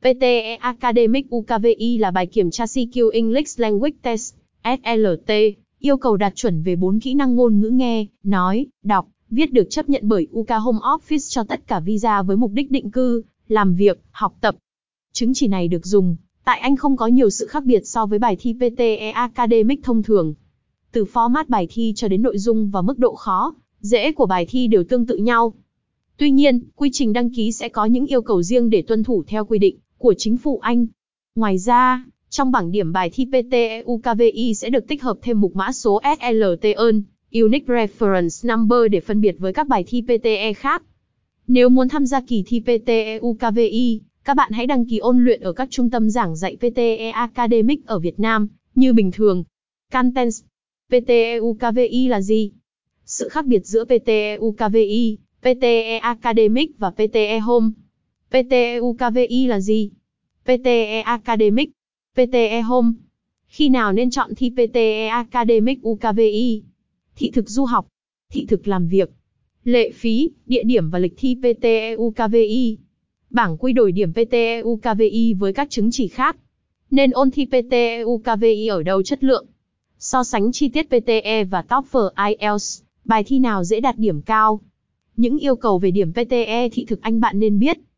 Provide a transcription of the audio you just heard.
PTE Academic UKVI là bài kiểm tra CQ English Language Test, SLT, yêu cầu đạt chuẩn về 4 kỹ năng ngôn ngữ nghe, nói, đọc, viết được chấp nhận bởi UK Home Office cho tất cả visa với mục đích định cư, làm việc, học tập. Chứng chỉ này được dùng, tại Anh không có nhiều sự khác biệt so với bài thi PTE Academic thông thường. Từ format bài thi cho đến nội dung và mức độ khó, dễ của bài thi đều tương tự nhau. Tuy nhiên, quy trình đăng ký sẽ có những yêu cầu riêng để tuân thủ theo quy định của chính phủ Anh. Ngoài ra, trong bảng điểm bài thi PTE UKVI sẽ được tích hợp thêm mục mã số SLTERN, Unique Reference Number để phân biệt với các bài thi PTE khác. Nếu muốn tham gia kỳ thi PTE UKVI, các bạn hãy đăng ký ôn luyện ở các trung tâm giảng dạy PTE Academic ở Việt Nam, như bình thường. Contents PTE UKVI là gì? Sự khác biệt giữa PTE UKVI, PTE Academic và PTE Home. PTE UKVI là gì? PTE Academic, PTE Home. Khi nào nên chọn thi PTE Academic UKVI? Thị thực du học, thị thực làm việc, lệ phí, địa điểm và lịch thi PTE UKVI. Bảng quy đổi điểm PTE UKVI với các chứng chỉ khác. Nên ôn thi PTE UKVI ở đâu chất lượng? So sánh chi tiết PTE và TOEFL IELTS, bài thi nào dễ đạt điểm cao? Những yêu cầu về điểm PTE thị thực Anh bạn nên biết.